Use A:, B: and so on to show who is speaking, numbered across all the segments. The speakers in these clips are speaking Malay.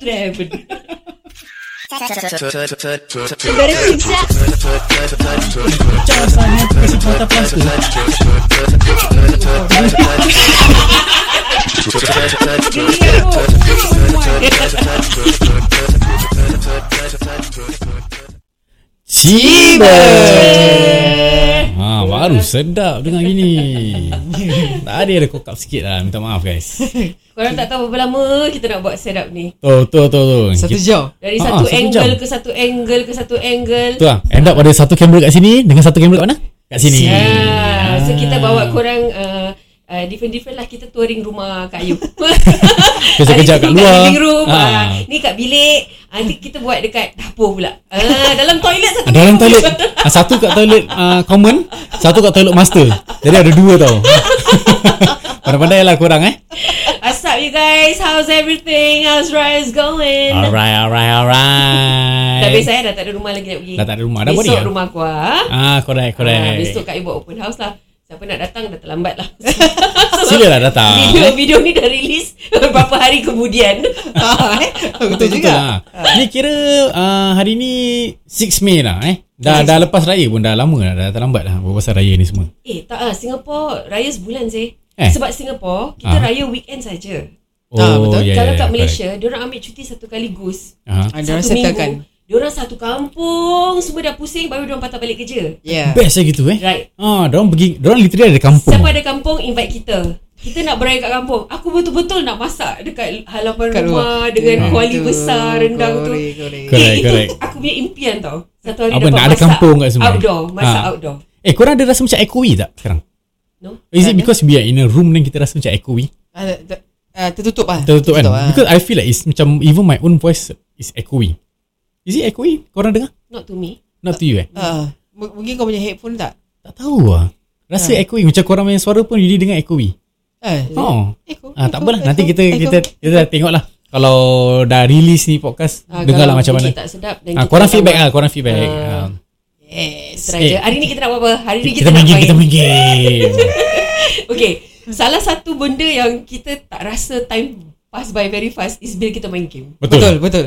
A: to heaven.
B: Dari puncak
C: Pecah sangat Kasi patah plaster Ciba Ha, baru sedap dengar gini Tadi ada kokap sikit lah Minta maaf guys
A: Korang tak tahu berapa lama kita nak buat setup ni.
C: Tu tu tu tu
D: Satu jam
A: Dari
C: Ah,
A: satu
C: satu
A: angle
C: jam.
A: ke satu angle ke satu angle.
C: Tu lah End up ada satu kamera kat sini Dengan satu kamera kat mana? Kat sini
A: Ah, so kita bawa korang uh, uh, different-different lah kita touring rumah Kak Ayu.
C: Kejap-kejap kat luar.
A: living room.
C: Ah.
A: Ah. Ni kat bilik. Nanti kita buat dekat dapur pula. Ah, dalam toilet satu.
C: Dalam toilet ah, Satu kat toilet uh, common Satu kat toilet master Jadi ada dua tau Pandai-pandai lah korang eh
A: What's up you guys? How's everything? How's Rise going?
C: Alright alright alright
A: Dah biasa eh, dah tak ada rumah lagi nak pergi.
C: Dah tak ada rumah Dah
A: Besok
C: lah
A: rumah aku ah.
C: Ah correct correct
A: Ah, besok Kak buat open house lah. Siapa nak datang dah terlambat lah.
C: Silalah datang
A: video video ni dah release beberapa hari kemudian.
D: Ah, eh? Betul
C: Betul
D: juga
C: lah Ni kira uh, Hari ni 6 Mei lah eh Dah, dah lepas raya pun Dah lama lah Dah terlambat lah Berpasal raya ni semua
A: Eh tak ah Singapore raya sebulan sih.
C: Eh?
A: Sebab Singapore kita
C: Ah.
A: raya weekend saja.
D: Ah, betul.
C: ya,
A: Kalau
C: ya,
A: kat
C: correct.
A: Malaysia, dia orang ambil cuti satu.
D: Ah, Dia orang
A: satu Dia orang satu kampung semua dah pusing baru dia orang patah balik kerja.
D: Yeah
C: Best lah gitu eh
A: Right.
C: Ah, Diorang pergi Diorang literally ada kampung
A: Siapa ada kampung invite kita. Kita nak beraya kat kampung. Aku betul-betul nak masak dekat halaman
D: Kat
A: rumah
D: luar.
A: dengan
D: Ah.
A: kuali
D: Itu,
A: besar rendang tu.
D: korek, korek.
C: Correct,
A: eh, itu
C: correct.
A: aku punya impian tau. Satu hari
C: Apa,
A: dapat
C: nak ada
A: masak
C: kampung kat semua?
A: Outdoor, masak
C: Ah.
A: outdoor.
C: Eh korang ada rasa macam echoey tak sekarang?
A: No?
C: Is it because we are in a room Then kita rasa macam echoey
D: Ah, ah, Tertutup lah
C: Tertutup kan
D: ah.
C: Because I feel like It's macam Even my own voice Is echoey Is it echoey? Korang dengar?
A: Not to me.
C: Not to you eh?
D: Ah, m- Mungkin kau punya headphone tak
C: Tak tahu lah Rasa
D: Ah.
C: echoey Macam korang punya suara pun Jadi dengar echoey
D: Eh
C: Oh
D: Echo,
C: ah, Tak
D: echo,
C: apalah Nanti kita
D: echo.
C: kita kita tengok lah Kalau dah release ni podcast
A: Ah,
C: Dengarlah
A: kalau
C: macam mana
A: tak sedap dan
C: ah,
A: kita
C: Korang feedback lah Korang feedback
A: Ah.
C: ah.
D: Yes.
C: Eh.
A: Hari ni kita nak buat apa? Hari ni
C: Kita,
A: kita,
C: main
A: nak
C: game
A: main.
C: Kita main game
A: Okay. Salah satu benda yang kita tak rasa time pass by very fast is bila kita main game.
C: Betul,
D: Betul betul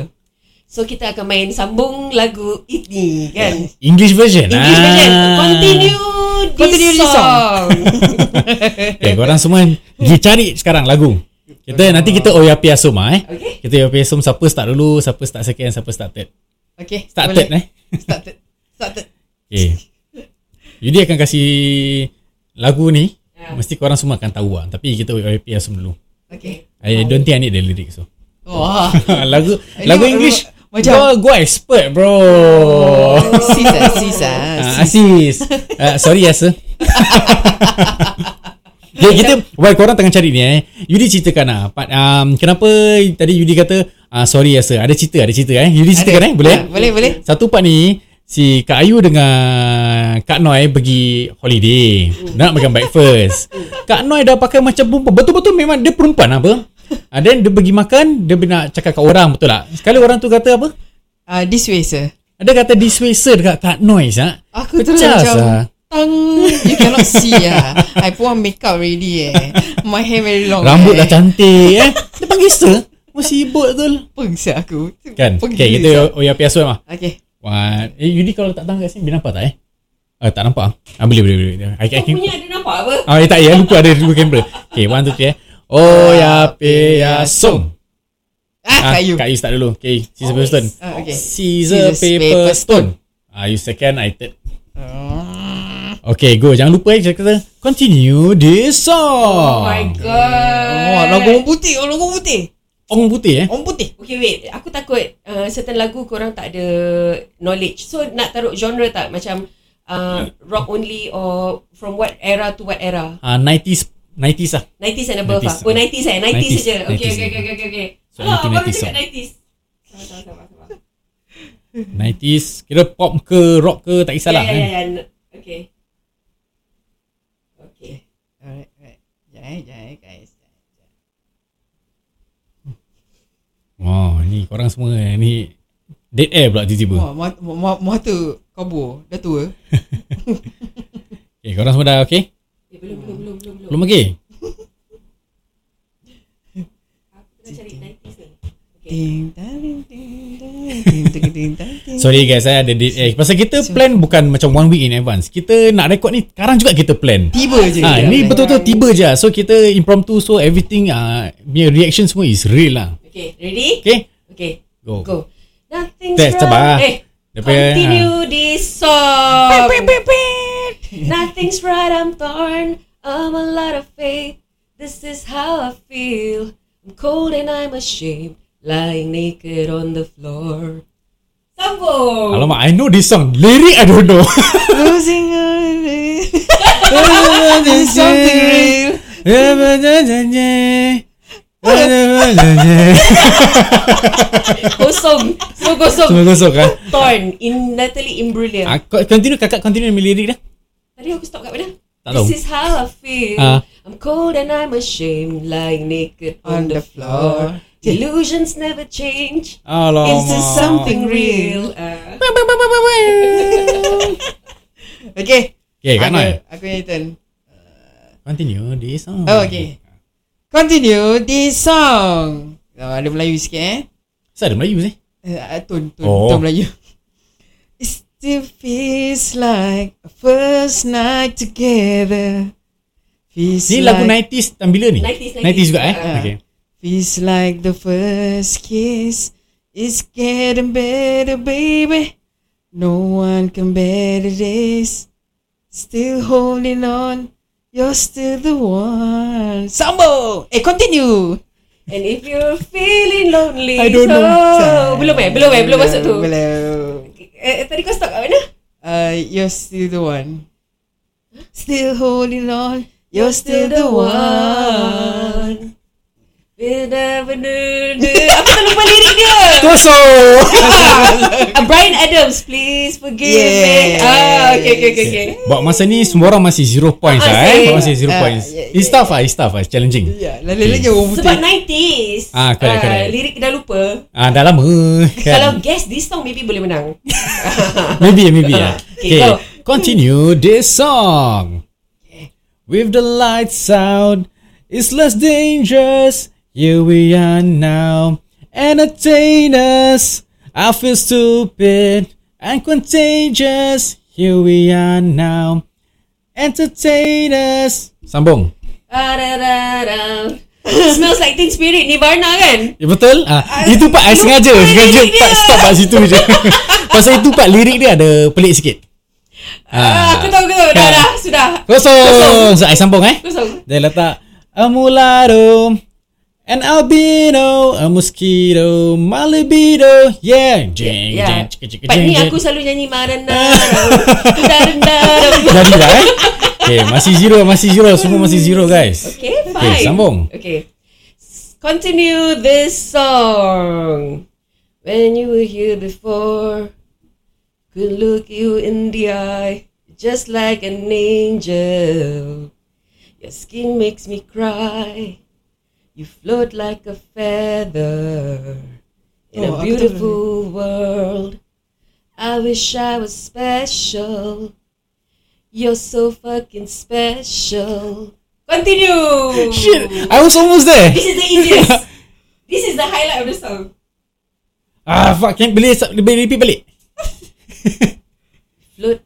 A: So kita akan main sambung lagu ini kan.
C: English version
A: English
C: ah.
A: version. Continue this
D: Continue this
A: song.
C: Okay, korang semua Pergi cari sekarang lagu Kita nanti kita OYP Asum ah, eh
A: Okay.
C: Kita OYP Asum Siapa start dulu Siapa start second Siapa start third
D: Okay
C: Start
D: boleh.
C: third eh
D: Started Started
C: Okay Yudi akan kasih Lagu ni
A: Ya.
C: Mesti korang semua akan tahu lah Tapi kita OYP Asum dulu
A: Okay.
C: I don't think I need the lyrics so.
D: Wah
C: lagu
D: Ini
C: lagu
D: ma-
C: English
D: macam-
C: Gua, gua expert bro.
D: Sis ah Sis ah
C: Ah,
D: sis.
C: Uh, Sorry ya sir. Okay, kita While korang tengah cari ni eh? Yudi ceritakan lah Part, um, Kenapa Tadi Yudi kata uh, Sorry ya sir. Ada cerita Ada cerita eh? Yudi ceritakan
D: Ada.
C: eh? Boleh
D: Ah, Boleh boleh.
C: Satu part ni Si Kak Ayu dengan Kak Noi pergi holiday. Nak makan breakfast. Kak Noi dah pakai macam perempuan Betul-betul memang dia perempuan apa? Uh, Then dia pergi makan Dia nak cakap kat orang Betul tak? Sekali orang tu kata apa?
D: Ah, This way sir
C: Dia kata this way sir Dekat Kak Noi sah.
D: Aku terus
C: Pecah,
D: macam
C: sah.
D: Tang You cannot see ah. I put on makeup already eh. My hair very long
C: Rambut
D: eh.
C: dah cantik eh. Dia panggil sir Masih sibuk betul?
D: Pengsa aku.
C: Kan?
D: Pergi
C: Okay kita. Oya Piasum lah
D: Okay
C: One Eh Yudi kalau tak kat sini Dia nampak tak eh Ah, tak nampak ah. ah boleh boleh boleh. I, I
A: Kau punya ada nampak apa?
C: Ah, eh, tak ya, lupa ada dua kamera. Okay, one, two, three eh. Oh, ya, pe, ya, song.
D: Ah, Kak Yu
C: Kak Yu start dulu. Okay, scissor, paper, stone.
D: Ah, okay.
C: Scissor,
D: Scissors,
C: paper,
D: paper,
C: stone. Ah, you second, I third.
D: Ah.
C: Okay, go. Jangan lupa eh, cakap kata, continue this
A: Oh
C: song.
A: my god.
D: Oh, lagu orang putih, oh, lagu orang putih.
C: Ong putih eh.
D: Orang putih.
A: Okay wait Aku takut uh, Certain lagu korang tak ada Knowledge So nak taruh genre tak Macam uh, Rock only Or From what era to what era
C: Ah, 90s, 90s lah.
A: 90s and above
C: 90s.
A: ah. Oh 90s eh 90s,
C: 90s,
A: saja. Okay
C: 90s.
A: okay okay okay okay
C: So,
A: Ah, baru
C: 1990s
A: cakap
C: song.
A: 90s Sabar sabar sabar sabar
C: 90s. Kira pop ke, rock ke, tak kisahlah.
A: Ya ya
C: kan?
A: ya ya Okay Okay
D: Alright, alright. Jangan, jangan
C: Wah, ni korang semua eh, ni dead air pula tiba-tiba.
D: Wah, mata, mata, mata kabur. Dah tua.
C: Okay, korang semua dah okay?
A: Eh, belum belum belum belum belum
C: Belum okay?
A: Aku tengah cari
C: Sorry guys saya ada date eh pasal kita plan bukan macam one week in advance. Kita nak record ni sekarang juga kita plan.
D: Tiba je
C: Ha, ni betul-betul tiba je. So kita impromptu so everything uh, punya reaction semua is real lah.
A: Okay, ready?
C: Okay?
A: Okay,
C: Go.
A: go. Nothing's
C: Test,
A: wrong. Eh,
C: punya,
A: continue this song. Nothing's right, I'm torn. I'm a lot of faith. This is how I feel. I'm cold and I'm ashamed. Lying naked on the floor. Sambung.
C: Alamak, I know this song. Lyric I don't know.
D: Losing a- something real.
A: Kosong. Semua kosong.
C: Semua kosong kan?
A: Torn. In Natalie Imbruglia.
C: Ah, continue kakak continue dengan lirik dia.
A: Tadi aku stop kat mana?
C: Tak tahu.
A: This is how I feel.
C: Ah.
A: I'm cold and I'm ashamed, lying naked on,
D: On
A: the
D: the
A: floor.
D: floor.
A: Illusions never change.
C: Alamak.
A: Is this something real? Ah.
D: Okay.
C: Okay,
D: Aku-
C: Noi.
D: Aku punya turn.
C: Continue this song.
D: Oh, okay. Continue this song. Oh, ada Melayu sikit eh.
C: Saya ada Melayu sih.
D: Uh, tone, tone,
C: Oh.
D: tone Melayu. It still feels like a first night together. Feels
C: Ni
D: like,
C: lagu 90s tahun bila ni?
A: 90s,
C: 90s juga eh?
A: Ah.
C: Okay.
D: Feels like the first kiss. It's getting better, baby. No one can better this. Still holding on. You're still the one. Sambo! Eh, continue!
A: And if you're feeling lonely,
C: I don't
A: so...
C: know.
A: Belum eh? Belum eh? Belum masuk tu?
D: Belum.
A: Eh, tadi kau stop kat mana?
D: Uh, you're still the one. Still holding on. You're still the one.
A: Benda, benda. Aku tak lupa lirik dia.
C: Kosong.
A: Ah, Brian Adams, please forgive me.
D: Yes.
A: Ah, okay, okay, okay, okay.
C: Buat masa ni semua orang masih zero points
A: Ah,
C: lah eh. Buat masih zero
D: Ah,
C: points.
D: yeah,
C: It's tough lah, it's tough lah. It's challenging.
D: Ya, lain-lain lagi orang
A: Sebab
D: putih.
A: 90s.
C: Ah, correct, correct.
A: Lirik dah lupa.
C: Ah, dah lama
A: Kalau
C: kan.
A: guess this song, maybe boleh menang.
C: maybe, maybe ya.
A: Okay,
C: Okay,
A: go.
C: continue this song. With the lights out, it's less dangerous. Here we are now. Entertain us. I feel stupid and contagious. Here we are now. Entertain us. Sambung.
A: Smells like Teen Spirit Nirvana kan?
C: Ya betul? Ah, itu part I sengaja sengaja tak stop kat situ je. Pasal itu part lirik dia ada pelik sikit.
A: Ah, aku tahu, aku tahu. Dah, dah. Sudah.
C: Kosong. So I sambung eh.
A: Kosong.
C: Dia letak a mulatto, an albino, a mosquito, my libido, yeah. Jing,
A: Ya.
C: jing, cik, cik,
A: Part
C: jing,
A: ni
C: jing.
A: aku selalu nyanyi Marana. Daranda.
C: Jadi dah eh. Okay, masih zero, masih zero. Semua masih zero guys.
A: Okay, fine.
C: Okay, sambung.
A: Okay. Continue this song. When you were here before, could look you in the eye, just like an angel. Your skin makes me cry. You float like a feather in
D: Oh,
A: a beautiful world. I wish I was special. You're so fucking special. Continue.
C: Shit, I was almost there.
A: This is the easiest. this is the highlight of the song.
C: Ah, fuck, can boleh boleh repeat balik?
A: Float,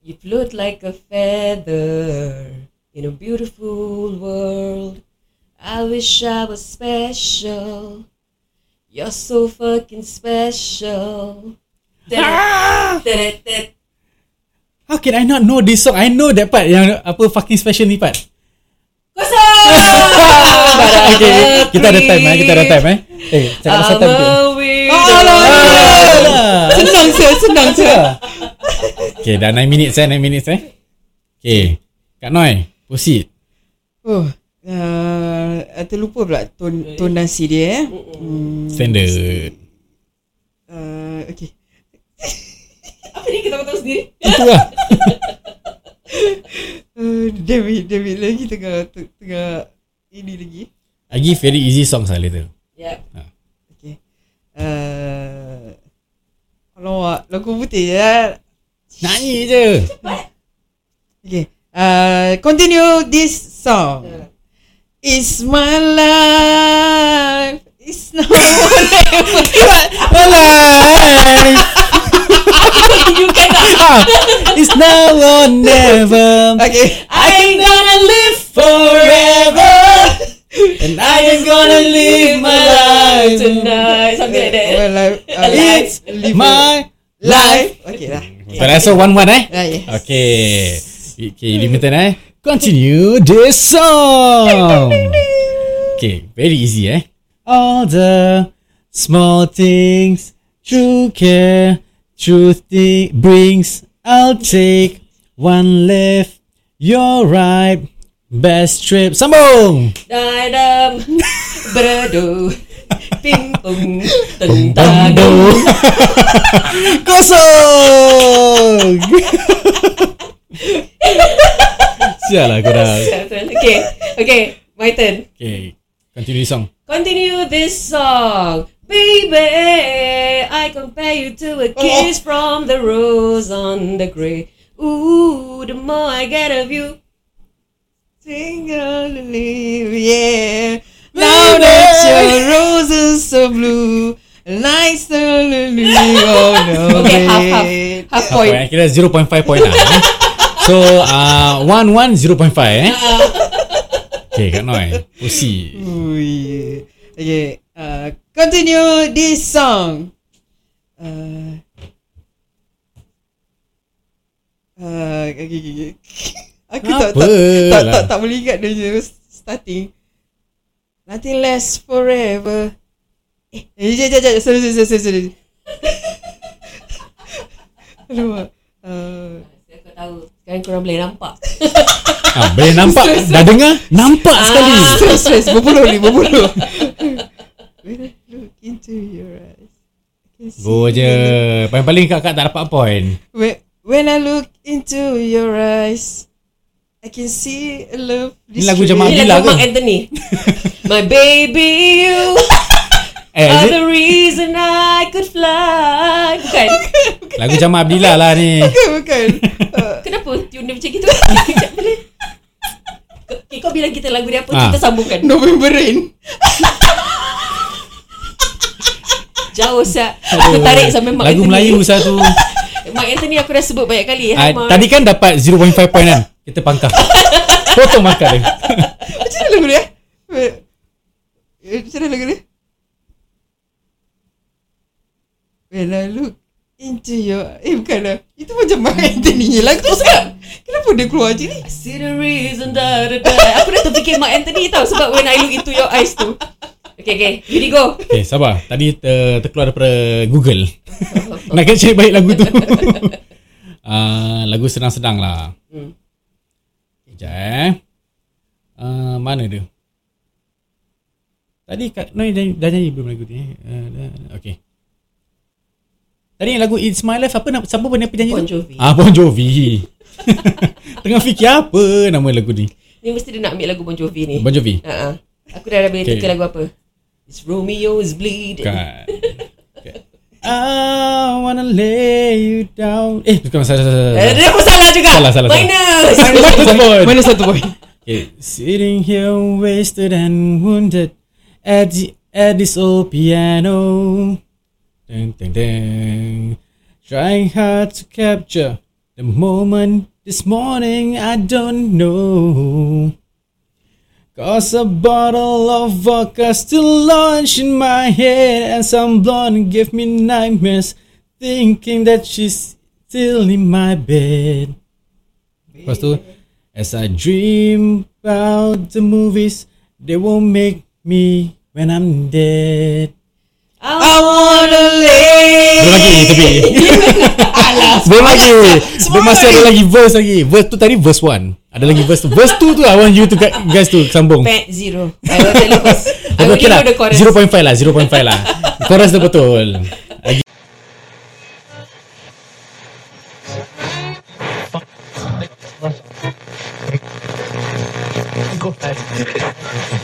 A: you float like a feather in a beautiful world. I wish I was special. You're so fucking special. Da-da-da-da-da.
C: How can I not know this song? I know that part yang apa fucking special ni part.
A: Kosong.
C: okay, kita ada time eh, kita ada time eh. Eh, cakap pasal
A: I'm
C: time tu.
A: a weirdo.
C: Alah.
D: Senang je, senang je.
C: Okay, dah 9 minutes eh, 9 minutes eh. Okay, Kak Noi, proceed.
D: Oh, uh, terlupa pula ton, tonasi dia eh. Hmm,
C: Standard.
D: uh, okay.
A: Apa ni ketawa-ketawa sendiri?
C: Itu lah.
D: Uh, David, David lagi tengah, tengah ini lagi.
C: I give very easy songs lah later.
A: Yeah.
D: Okay. Uh, alamak, lagu putih ya.
C: Nyanyi je.
D: Okay. Uh, continue this song. It's my life. It's no
C: Alive.
A: you cannot.
C: Ah, It's now or never.
D: Okay.
A: I ain't gonna live forever.
C: And I ain't gonna live my life
A: tonight. Something like that.
D: I, I
C: It's
D: live
C: my
D: life. Okay lah.
C: So rasa one one eh?
D: Ah, yes.
C: Okay. Okay, limited eh. Continue this song. Okay, very easy eh. All the small things, true care, truth brings. I'll take one left. You're right. Best trip. Sambung.
A: Dadam beradu ping pong
C: Bando.
A: tentang
C: Kosong. Sialah korang.
A: Okay, okay, my turn.
C: Okay, continue song.
A: Continue this song. Baby, I compare you to a kiss from the rose on the grave. Ooh, the more I get of you.
D: Single live, yeah. Now that your roses so blue, nice to live. Oh no,
A: Okay, half, half, half point.
C: eh? Kira 0.5 point lah. So, uh, 1 1 0.5 eh. Okay, Kak Noi. Pusi.
D: Oh yeah. Okay. Uh, continue this song. Uh, uh, okay, okay, okay. Aku tak,
C: Apa
D: tak, tak,
C: lah.
D: tak, tak boleh ingat dia punya starting. Nothing lasts forever. Eh, eh, jap, jap, jap. Sorry, sorry, sorry, sorry. Alamak. Uh,
A: tahu. Sekarang korang boleh nampak.
C: Ah, boleh nampak. Dah dengar? Nampak sekali.
D: stress, stress. Berbuluh ni, berbuluh. When I look into your eyes,
C: Go je. Paling-paling kakak tak dapat point.
D: When, when I look into your eyes, I can see a love.
C: Ni lagu Jamal
A: Ini
C: Bila
A: lagu
C: ke?
A: Mark Anthony. My baby, you
C: Eh,
A: are
C: is it?
A: the reason I could fly. Bukan?
C: Lagu Jamal Abdillah lah ni.
D: Bukan, bukan. Uh,
A: Kenapa tune dia macam gitu? Sekejap, boleh? Okay, kau bilang kita lagu dia apa,
C: Ah.
A: kita sambungkan.
D: November Rain.
A: Jauh siap. Aku tarik sampai Mark
C: Lagu
A: Anthony.
C: Melayu satu.
A: Mark Anthony aku dah sebut banyak kali. Mark.
C: tadi kan dapat 0.5 point kan? Kita pangkah. Potong markah dia.
D: Macam mana lagu dia? Eh, Macam mana lagu dia? When I look into your... Eh, bukan lah. Itu macam Mark Anthony je lagu tu sedap. Kenapa dia keluar macam ni?
A: I see the reason da, da, da. Aku dah terfikir Mark Anthony tau Sebab when I look into your eyes tu Okay okay You go
C: Okay, sabar. Tadi ter, terkeluar daripada Google. Nak kena cari baik lagu tu. uh, lagu sedang-sedang lah.
A: Hmm.
C: Sekejap eh. Uh, mana dia? Tadi Kak Noi dah, dah nyanyi belum lagu ni? Uh, dah, okay. Tadi yang lagu It's My Life apa nak siapa pun yang penyanyi
A: Bon
C: tu?
A: Jovi.
C: Ah Bon Jovi. Tengah fikir apa nama lagu ni?
A: Ni mesti dia nak ambil lagu Bon Jovi ni
C: Bon Jovi.
A: uh-uh. Aku dah boleh
C: Okay.
A: lagu apa It's Romeo is bleeding
C: Bukan. Okay. I wanna lay you down. Eh, bukan salah salah. salah.
A: Eh, Dia pun salah juga
C: Salah, salah, salah.
A: Minus
C: Minus point.
D: Mana satu point?
C: Okay. Sitting here wasted and wounded at the at this old piano. Ding ding ding. Trying hard to capture the moment this morning I don't know. Cause a bottle of vodka still launched in my head and some blonde gave me nightmares thinking that she's still in my bed. Lepas As I dream about the movies They won't make me when I'm dead
A: I wanna lay
C: Belum lagi tapi Belum lagi Dia masih ada lagi verse lagi. Verse tu tadi verse 1 Ada lagi verse tu. Verse 2 tu I want you to gu- guys to sambung.
A: Pet zero. I will tell I
C: okay lah.
A: the chorus.
C: 0.5 lah 0.5 lah. Chorus tu betul Lagi
B: Go ahead.